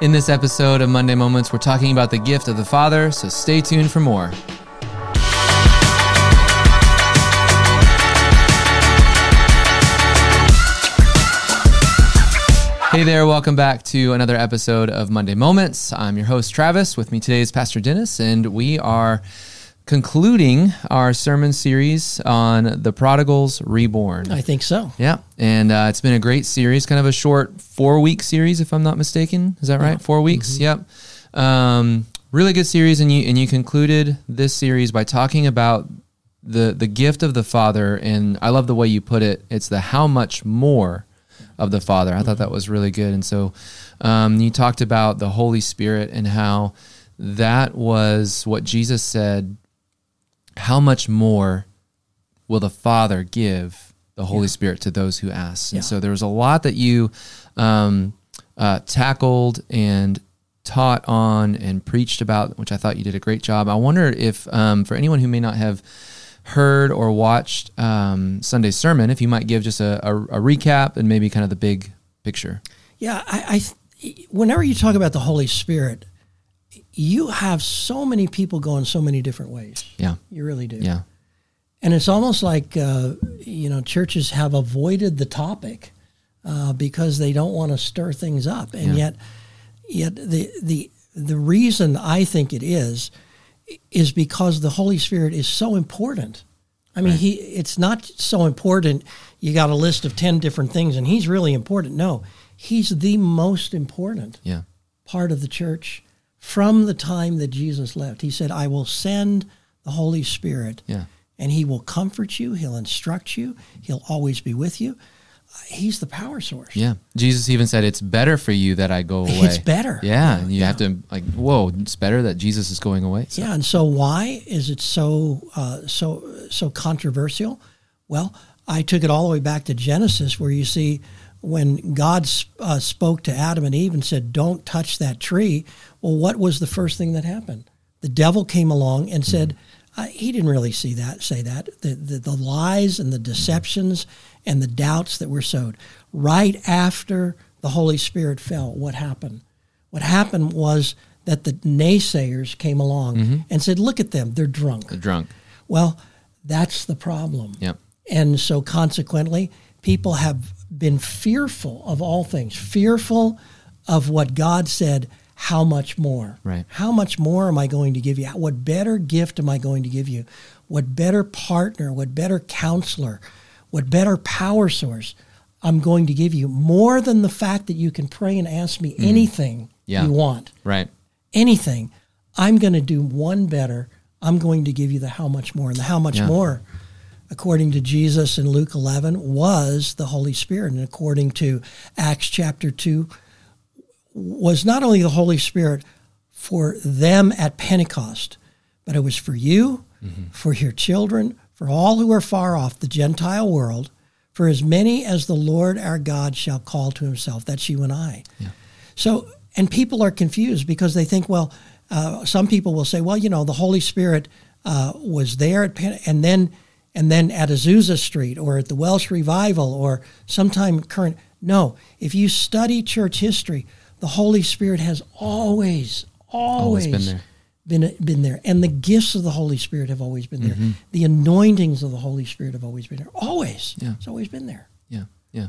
In this episode of Monday Moments, we're talking about the gift of the Father, so stay tuned for more. Hey there, welcome back to another episode of Monday Moments. I'm your host, Travis. With me today is Pastor Dennis, and we are concluding our sermon series on the prodigals reborn. I think so. Yeah, and uh, it's been a great series, kind of a short four week series, if I'm not mistaken. Is that right? Four weeks. Yep. Um, really good series, and you and you concluded this series by talking about the the gift of the Father, and I love the way you put it. It's the how much more of the Father. I thought that was really good, and so um, you talked about the Holy Spirit and how that was what Jesus said. How much more will the Father give the Holy Spirit to those who ask? And Yeah. so there was a lot that you um, uh, tackled and taught on and preached about, which I thought you did a great job. I wonder if, um, for anyone who may not have heard or watched um, Sunday's sermon, if you might give just a, a, a recap and maybe kind of the big picture. Yeah, I, I whenever you talk about the Holy Spirit, you have so many people going so many different ways. Yeah, You really do. yeah, And it's almost like uh, you know churches have avoided the topic uh, because they don't want to stir things up, and Yeah. yet, yet the the the reason I think it is is because the Holy Spirit is so important. I mean, he it's not so important. You got a list of ten different things, and he's really important. No, he's the most important yeah, part of the church from the time that Jesus left. He said, I will send the Holy Spirit yeah, and he will comfort you, he'll instruct you, he'll always be with you. Uh, He's the power source. yeah. Jesus even said, "It's better for you that I go away." It's better. Yeah, and you have to like, whoa, it's better that Jesus is going away. So, Yeah, and so why is it so uh, so so controversial? Well, I took it all the way back to Genesis, where you see when God uh, spoke to Adam and Eve and said, "Don't touch that tree." Well, what was the first thing that happened? The devil came along and said, uh, "He didn't really see that. Say that the, the the lies and the deceptions and the doubts that were sowed right after the Holy Spirit fell. What happened? What happened was that the naysayers came along and said, "Look at them; they're drunk." The drunk. Well, that's the problem. Yep. And so, consequently, people have been fearful of all things, fearful of what God said. How much more? Right. How much more am I going to give you? What better gift am I going to give you? What better partner? What better counselor? What better power source I'm going to give you? More than the fact that you can pray and ask me anything Mm-hmm. Yeah. you want Right. anything, I'm going to do one better. I'm going to give you the how much more. And the how much Yeah. more, according to Jesus in Luke 11, was the Holy Spirit. And according to Acts chapter 2, was not only the Holy Spirit for them at Pentecost, but it was for you, for your children, for all who are far off, the Gentile world, for as many as the Lord our God shall call to himself. That's you and I. So, and people are confused because they think, well, uh, some people will say, well, you know, the Holy Spirit uh, was there at Pen- and then and then at Azusa Street or at the Welsh Revival or sometime current. No, if you study church history, the Holy Spirit has always, always, been there. Been, been there. And the gifts of the Holy Spirit have always been there. Mm-hmm. The anointings of the Holy Spirit have always been there. Always. Yeah. It's always been there. Yeah. Yeah.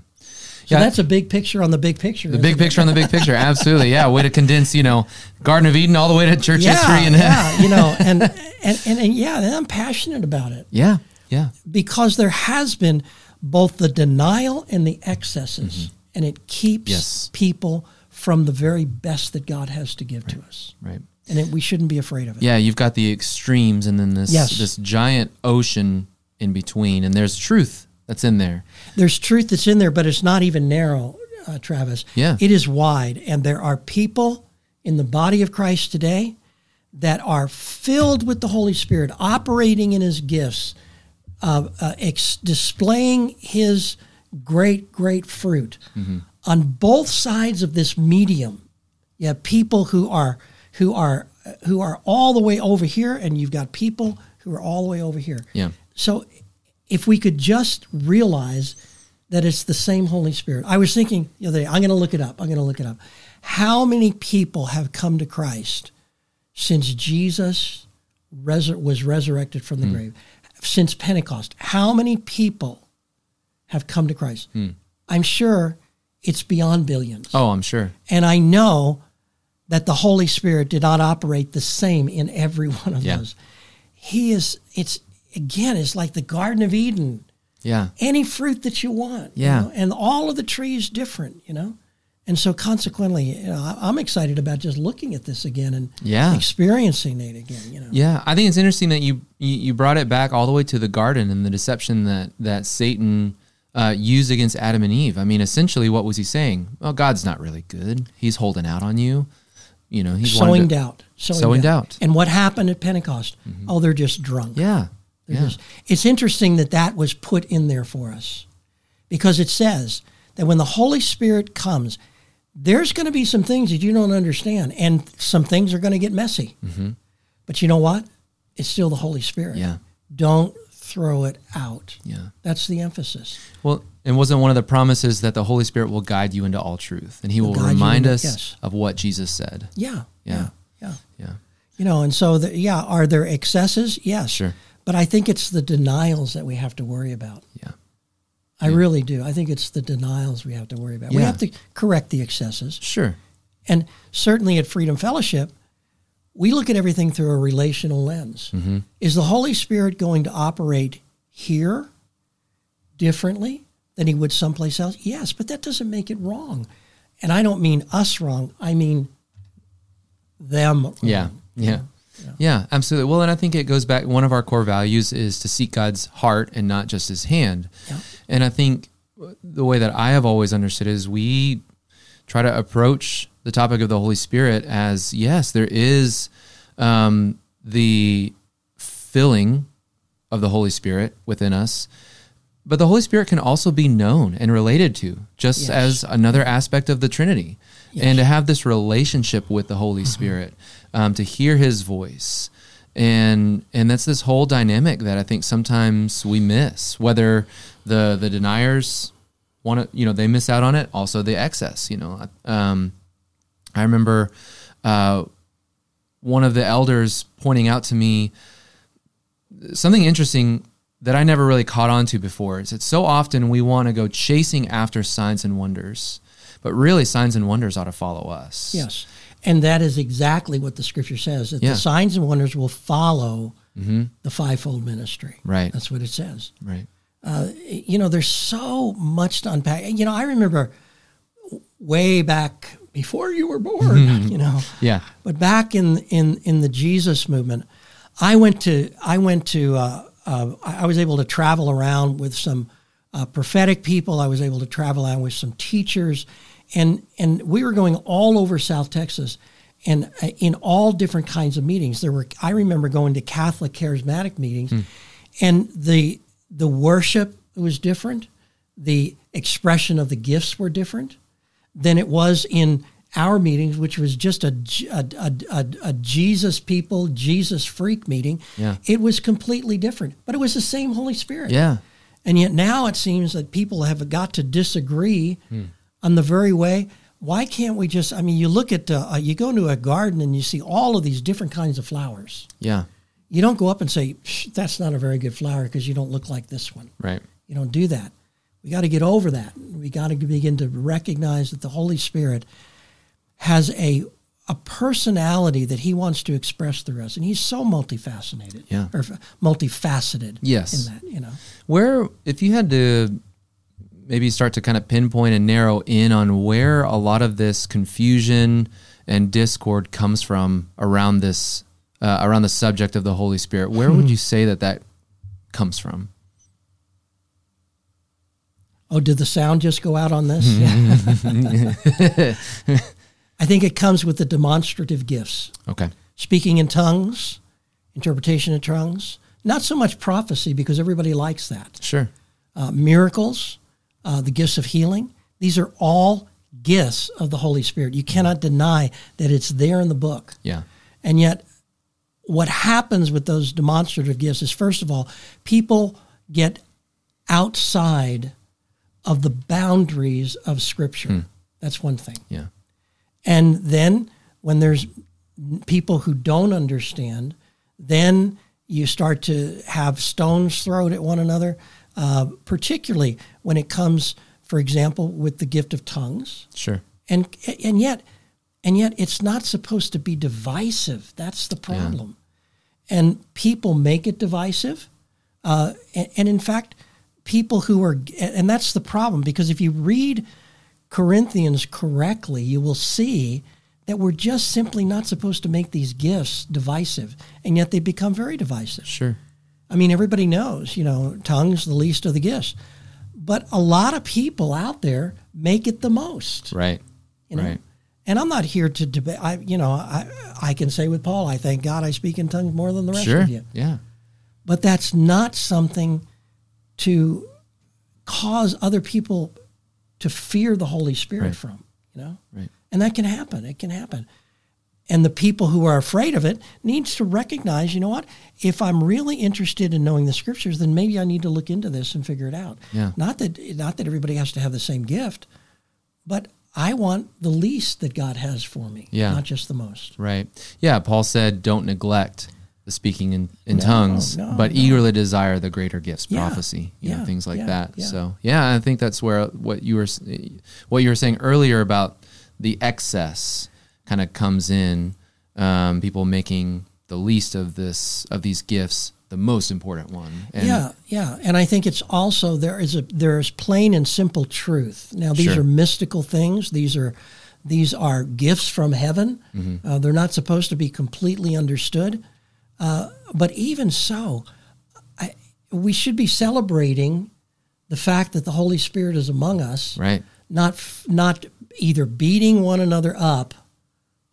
So that's a big picture on the big picture. The big picture on the big picture. Absolutely. Yeah. Way to condense, you know, Garden of Eden all the way to church yeah, history. And yeah, you know, and, and, and, and yeah, and I'm passionate about it yeah. Yeah. because there has been both the denial and the excesses, and it keeps Mm-hmm. Yes. people from the very best that God has to give to us. Right. And it, we shouldn't be afraid of it. Yeah. You've got the extremes and then this, Yes. this giant ocean in between. And there's truth that's in there. There's truth that's in there, but it's not even narrow, uh, Travis. Yeah. It is wide, and there are people in the body of Christ today that are filled with the Holy Spirit, operating in His gifts, uh, uh, ex- displaying His great, great fruit on both sides of this medium. You have people who are who are who are all the way over here, and you've got people who are all the way over here. Yeah. So if we could just realize that it's the same Holy Spirit. I was thinking the other day, I'm going to look it up. I'm going to look it up. How many people have come to Christ since Jesus resur- was resurrected from the grave? Since Pentecost, how many people have come to Christ? Hmm. I'm sure it's beyond billions. Oh, I'm sure. And I know that the Holy Spirit did not operate the same in every one of Yeah. those. He is, it's, again, it's like the Garden of Eden. Yeah. Any fruit that you want. you Yeah. know, and all of the trees different, you know? And so consequently, you know, I'm excited about just looking at this again and Yeah. experiencing it again, you know? Yeah, I think it's interesting that you you, brought it back all the way to the garden and the deception that that Satan uh, used against Adam and Eve. I mean, essentially, what was he saying? Well, God's not really good. He's holding out on you. You know, he's Sowing to- doubt. Sowing, Sowing doubt. Mm-hmm. And what happened at Pentecost? Oh, they're just drunk. Yeah, They're yeah, just- it's interesting that that was put in there for us because it says that when the Holy Spirit comes, there's going to be some things that you don't understand, and some things are going to get messy. But you know what? It's still the Holy Spirit. Mm-hmm. Yeah. Don't throw it out. yeah. That's the emphasis. Well, and wasn't one of the promises that the Holy Spirit will guide you into all truth, and He will you remind us yes. of what Jesus said. Yeah. Yeah. Yeah. Yeah, You know, and so, the, yeah, are there excesses? Yes. Sure. But I think it's the denials that we have to worry about. yeah, I really do. I think it's the denials we have to worry about. We have to correct the excesses. sure. And certainly at Freedom Fellowship, we look at everything through a relational lens. Mm-hmm. Is the Holy Spirit going to operate here differently than he would someplace else? Yes, but that doesn't make it wrong. And I don't mean us wrong, I mean them. wrong. Yeah, yeah, yeah, absolutely. Well, and I think it goes back. One of our core values is to seek God's heart and not just His hand. Yeah. And I think the way that I have always understood is we try to approach the topic of the Holy Spirit as yes, there is um, the filling of the Holy Spirit within us. But the Holy Spirit can also be known and related to, just Yes. as another aspect of the Trinity. And to have this relationship with the Holy Spirit, um, to hear His voice, and and that's this whole dynamic that I think sometimes we miss. Whether the the deniers want to, you know, they miss out on it. Also, the excess. You know, um, I remember uh, one of the elders pointing out to me something interesting that I never really caught on to before is that so often we want to go chasing after signs and wonders, but really signs and wonders ought to follow us. Yes. And that is exactly what the scripture says that Yeah. the signs and wonders will follow the fivefold ministry. Right. That's what it says. Right. you know, there's so much to unpack. You know, I remember way back before you were born, you know, Yeah. but back in, in, in the Jesus movement, I went to, I went to, uh, uh, I I was able to travel around with some uh, prophetic people. I was able to travel around with some teachers and, and we were going all over South Texas and uh, in all different kinds of meetings. There were, I remember going to Catholic charismatic meetings and the, the worship was different. The expression of the gifts were different than it was in our meetings, which was just a a Jesus people, Jesus freak meeting. Yeah. It was completely different, but it was the same Holy Spirit. Yeah. And yet now it seems that people have got to disagree on the very way. Why can't we just? I mean, you look at uh, you go into a garden and you see all of these different kinds of flowers. Yeah. You don't go up and say "Psh, that's not a very good flower because you don't look like this one. Right. You don't do that. We got to get over that. We got to begin to recognize that the Holy Spirit has a a personality that He wants to express through us, and He's so multifaceted. Yeah. or multifaceted. Yes. in that you know. Where, if you had to maybe start to kind of pinpoint and narrow in on where a lot of this confusion and discord comes from around this, uh, around the subject of the Holy Spirit, where would you say that that comes from? Oh, did the sound just go out on this? I think it comes with the demonstrative gifts. Okay. Speaking in tongues, interpretation of tongues, not so much prophecy because everybody likes that. Sure. Uh, miracles, uh, the gifts of healing, these are all gifts of the Holy Spirit. You cannot deny that it's there in the book. Yeah. And yet, what happens with those demonstrative gifts is, first of all, people get outside of the boundaries of Scripture. That's one thing. Yeah. And then when there's people who don't understand, then you start to have stones thrown at one another, uh, particularly when it comes, for example, with the gift of tongues. Sure. And and yet, and yet, it's not supposed to be divisive. That's the problem. Yeah. And people make it divisive. Uh, and, and in fact, people who are, and that's the problem because if you read Corinthians correctly, you will see that we're just simply not supposed to make these gifts divisive, and yet they become very divisive. Sure. I mean, everybody knows, you know, tongues the least of the gifts, but a lot of people out there make it the most. Right. You know? Right. And I'm not here to debate. I, you know, I, I can say with Paul, I thank God I speak in tongues more than the rest sure. of you. Yeah. But that's not something to cause other people to fear the Holy Spirit right. from. You know. Right. And that can happen. It can happen. And the people who are afraid of it needs to recognize, you know what? If I'm really interested in knowing the scriptures, then maybe I need to look into this and figure it out. Yeah. Not that not that everybody has to have the same gift, but I want the least that God has for me, yeah. not just the most. Right. Yeah, Paul said don't neglect the speaking in, in No, tongues, no, but no. eagerly desire the greater gifts, Yeah, prophecy, you know, things like yeah, that. yeah. So yeah, I think that's where what you were what you were saying earlier about the excess kind of comes in. Um, people making the least of this of these gifts the most important one. And yeah, yeah, and I think it's also there is a there is plain and simple truth. Now these Sure. are mystical things. These are these are gifts from heaven. Mm-hmm. Uh, they're not supposed to be completely understood. Uh, but even so, I, we should be celebrating the fact that the Holy Spirit is among us, Right. not not either beating one another up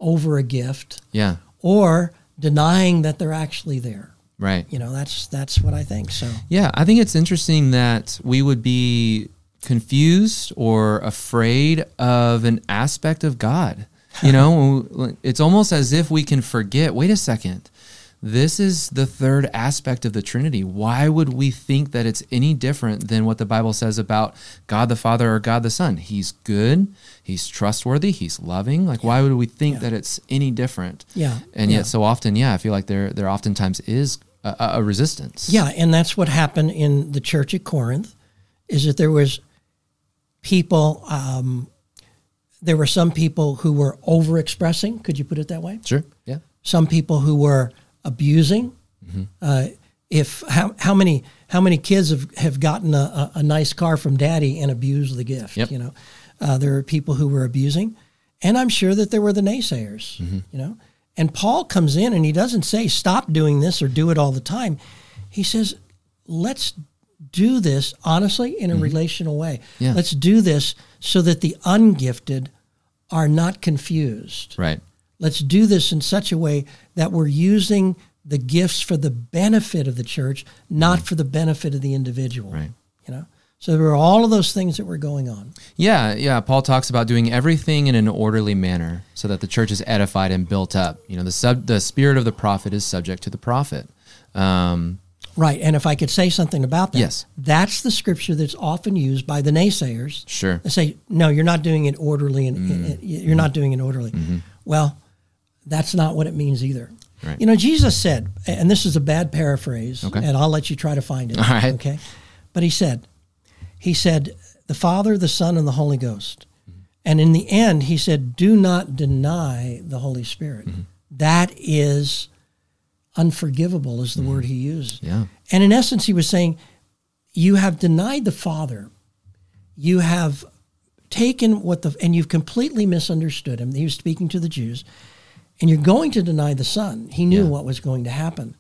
over a gift Yeah. or denying that they're actually there. Right. You know, that's that's what I think. So. Yeah, I think it's interesting that we would be confused or afraid of an aspect of God. You know, it's almost as if we can forget wait a second, this is the third aspect of the Trinity. Why would we think that it's any different than what the Bible says about God the Father or God the Son? He's good, He's trustworthy, He's loving. Like, why would we think that it's any different? Yeah, And yeah. yet, so often, yeah, I feel like there, there oftentimes is a, a a resistance. Yeah, and that's what happened in the church at Corinth, is that there was people, um, there were some people who were overexpressing. Could you put it that way? Sure. Yeah. Some people who were abusing. Mm-hmm. Uh, if how how many how many kids have, have gotten a, a, a nice car from daddy and abused the gift? Yep. You know, uh, there are people who were abusing, and I'm sure that there were the naysayers. Mm-hmm. You know, and Paul comes in and he doesn't say stop doing this or do it all the time. He says, let's do this honestly in a relational way. Mm-hmm. Yeah. Let's do this so that the ungifted are not confused Right. Let's do this in such a way that we're using the gifts for the benefit of the church, not for the benefit of the individual. Right. You know? So there were all of those things that were going on. Yeah, yeah. Paul talks about doing everything in an orderly manner so that the church is edified and built up. You know, the sub, the spirit of the prophet is subject to the prophet. Um, Right. And if I could say something about that, Yes. that's the scripture that's often used by the naysayers. sure. They say, no, you're not doing it orderly and Mm. and you're not doing it orderly. Well, that's not what it means either. Mm-hmm. Right. You know, Jesus said, and this is a bad paraphrase, Okay. and I'll let you try to find it. All right. Okay. But he said, he said, the Father, the Son, and the Holy Ghost. Mm-hmm. And in the end, he said, do not deny the Holy Spirit. Mm-hmm. That is unforgivable, is the word he used. Yeah. And in essence, he was saying, You have denied the Father. You have taken what the, and you've completely misunderstood him. He was speaking to the Jews. And you're going to deny the Son. He knew Yeah. what was going to happen.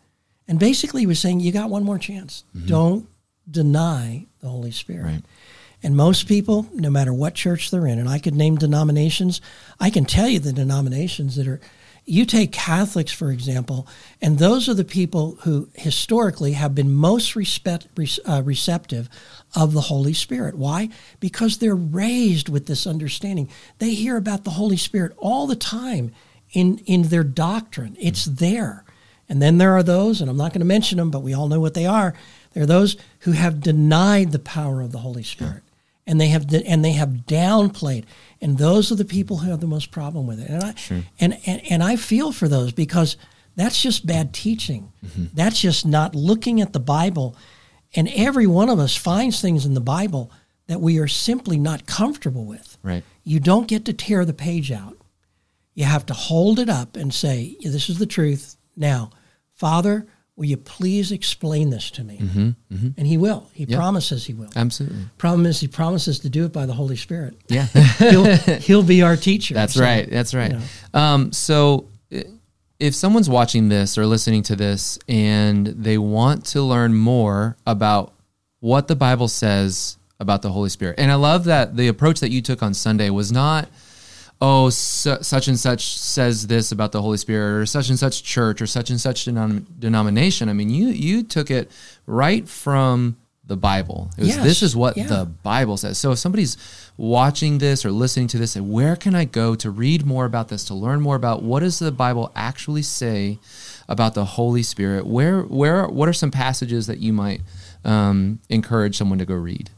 And basically, he was saying, You got one more chance. Don't deny the Holy Spirit. Right. And most people, no matter what church they're in, and I could name denominations, I can tell you the denominations that are. You take Catholics, for example, and those are the people who historically have been most respect, uh, receptive of the Holy Spirit. Why? Because they're raised with this understanding. They hear about the Holy Spirit all the time in, in their doctrine, it's there. And then there are those, and I'm not going to mention them, but we all know what they are. There are those who have denied the power of the Holy Spirit. and they have and they have downplayed and those are the people who have the most problem with it and i Sure. and, and and i feel for those because that's just bad teaching Mm-hmm. that's just not looking at the bible and every one of us finds things in the bible that we are simply not comfortable with Right. you don't get to tear the page out you have to hold it up and say this is the truth now father will you please explain this to me and he will he Mm-hmm, promises he will Absolutely. Problem is, he promises to do it by the Holy Spirit. Yeah. He'll, he'll be our teacher. That's So, right. That's right. you Um, so, if someone's watching this or listening to this and they want to learn more about what the Bible says about the Holy Spirit, and I love that the approach that you took on Sunday was not, oh, su- such and such says this about the Holy Spirit, or such and such church, or such and such denom- denomination. I mean, you you took it right from the Bible. It was, Yes. This is what Yeah. the Bible says. So if somebody's watching this or listening to this, and where can I go to read more about this, to learn more about what does the Bible actually say about the Holy Spirit? Where, where, what are some passages that you might um, encourage someone to go read?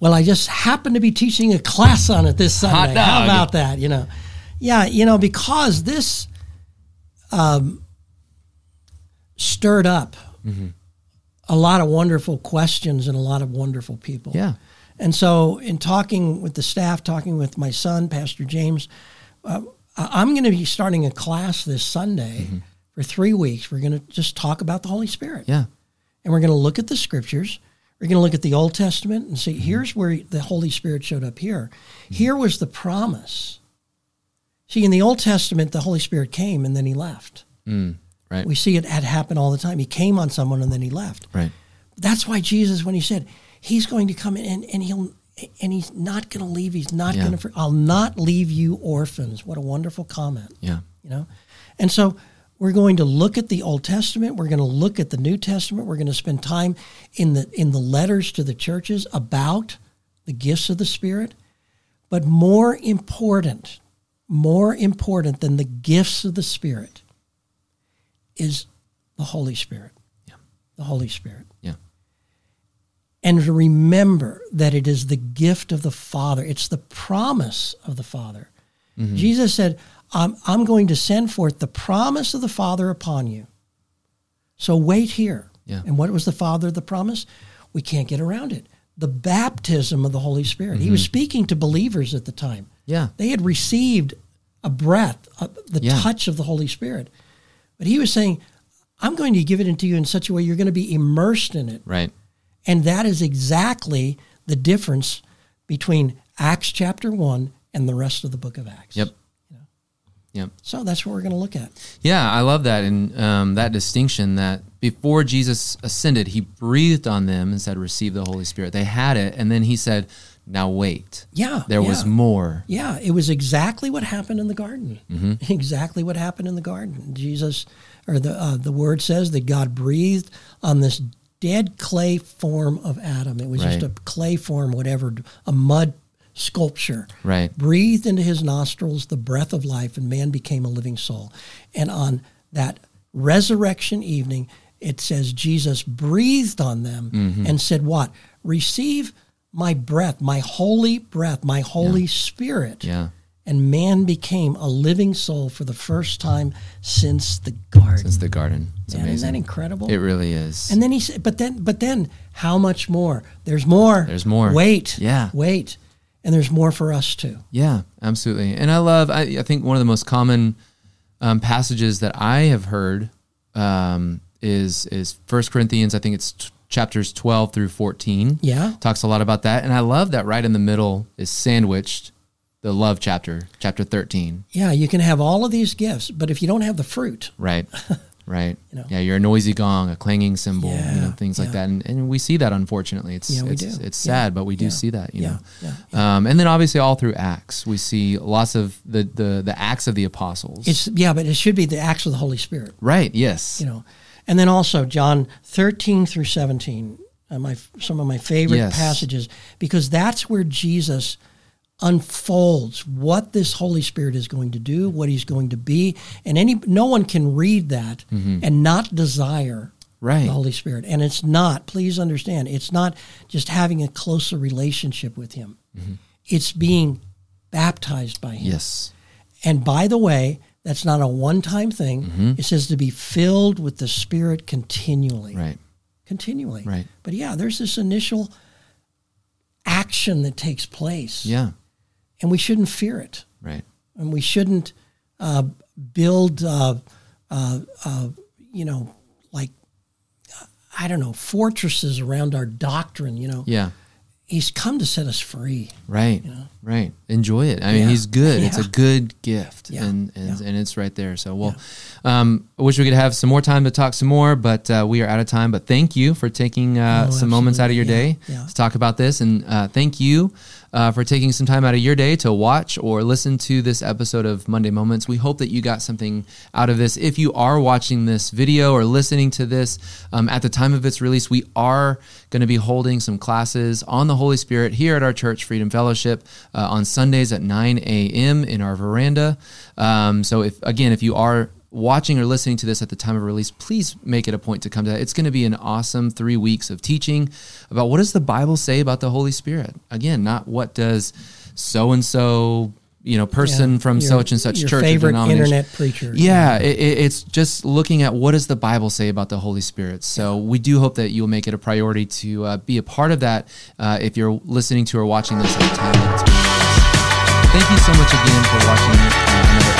Well, I just happen to be teaching a class on it this Sunday. How about that? You know, yeah, you know, because this um, stirred up Mm-hmm. a lot of wonderful questions and a lot of wonderful people. Yeah. And so, in talking with the staff, talking with my son, Pastor James, uh, I- I'm going to be starting a class this Sunday Mm-hmm. for three weeks. We're going to just talk about the Holy Spirit. Yeah. And we're going to look at the scriptures. We're going to look at the Old Testament and Mm-hmm. see here's where the Holy Spirit showed up here. Here was the promise. See, in the Old Testament, the Holy Spirit came and then he left. Mm, right. We see it had happened all the time. He came on someone and then he left. right. That's why Jesus, when he said, he's going to come in and, and he'll and he's not going to leave. He's not Yeah. going to. I'll not leave you orphans. What a wonderful comment Yeah. you know and so we're going to look at the old testament we're going to look at the new testament we're going to spend time in the in the letters to the churches about the gifts of the spirit but more important more important than the gifts of the spirit is the holy spirit Yeah. the holy spirit Yeah. and to remember that it is the gift of the Father. It's the promise of the Father. Mm-hmm. Jesus said, I'm, I'm going to send forth the promise of the Father upon you. So wait here. Yeah. And what was the Father of the promise? We can't get around it. The baptism of the Holy Spirit. He was speaking to believers at the time. Yeah. They had received a breath, uh, the Yeah. touch of the Holy Spirit. But he was saying, I'm going to give it into you in such a way you're going to be immersed in it. Right. And that is exactly the difference between Acts chapter 1 and the rest of the book of Acts. Yep. Yep. So that's what we're going to look at. Yeah, I love that and um, that distinction that before Jesus ascended, he breathed on them and said, "Receive the Holy Spirit." They had it, and then he said, "Now wait." Yeah. There was more. Yeah, it was exactly what happened in the garden. Mm-hmm. Exactly what happened in the garden. Jesus, or the uh, the word says that God breathed on this dead clay form of Adam. It was just a clay form, whatever, a mud sculpture. Right. Breathed into his nostrils the breath of life, and man became a living soul. And on that resurrection evening, it says Jesus breathed on them Mm-hmm. and said, "What? Receive." My breath, my holy breath, my Holy Spirit Yeah. and man became a living soul for the first time since the garden. Since the garden. It's Man, isn't that incredible? It really is. and then he said, but then, but then, how much more? There's more. There's more. Wait. Yeah. Wait. And there's more for us too. Yeah, absolutely. And I love, I, I think one of the most common um, passages that I have heard um, is is First Corinthians. I think it's t- chapters twelve through fourteen. Yeah. talks a lot about that, and I love that right in the middle is sandwiched the love chapter, chapter thirteen. Yeah. You can have all of these gifts, but if you don't have the fruit, Right, right. know. Yeah, you're a noisy gong, a clanging cymbal, you know, Yeah, things like that, and, and we see that unfortunately. It's Yeah, it's, it's Yeah, sad, but we do yeah, see that. You yeah, know, yeah, Um, and then obviously all through Acts, we see lots of the the the acts of the apostles. it's yeah, but it should be the acts of the Holy Spirit. right. Yes. You know, and then also John 13 through 17, uh, my some of my favorite Yes. passages because that's where Jesus unfolds what this Holy Spirit is going to do, what He's going to be, and any no one can read that Mm-hmm. and not desire Right. The Holy Spirit. And it's not, please understand, it's not just having a closer relationship with Him, it's being baptized by Him. Yes. And by the way, that's not a one time thing. Mm-hmm. It says to be filled with the Spirit continually. Right. Continually. Right. But yeah, there's this initial action that takes place, Yeah. And we shouldn't fear it. Right. And we shouldn't uh, build, uh, uh, uh, you know, like, I don't know, fortresses around our doctrine. You know, Yeah. He's come to set us free. Right. Right. Enjoy it. I mean, Yeah. he's good. It's a good gift, Yeah. and and, Yeah. and it's right there. So, well, um, I wish we could have some more time to talk some more, but uh, we are out of time. But thank you for taking uh, Oh, some moments out of your absolutely. day Yeah. Yeah. to talk about this, and uh, thank you uh, for taking some time out of your day to watch or listen to this episode of Monday Moments. We hope that you got something out of this. If you are watching this video or listening to this um, at the time of its release, we are going to be holding some classes on the Holy Spirit here at our church, Freedom Fellowship, uh, on Sundays at 9 a.m. in our veranda. Um, so, if again, if you are watching or listening to this at the time of release, please make it a point to come to that. It's going to be an awesome three weeks of teaching about what does the Bible say about the Holy Spirit. Again, not what does so and so you know person Yeah, from your- such and such church or favorite internet preacher. Yeah, it, it- it's just looking at what does the Bible say about the Holy Spirit. So we do hope that you'll make it a priority to uh, be a part of that uh, if you're listening to or watching this at the time that it's being released. Thank you so much again for watching uh, another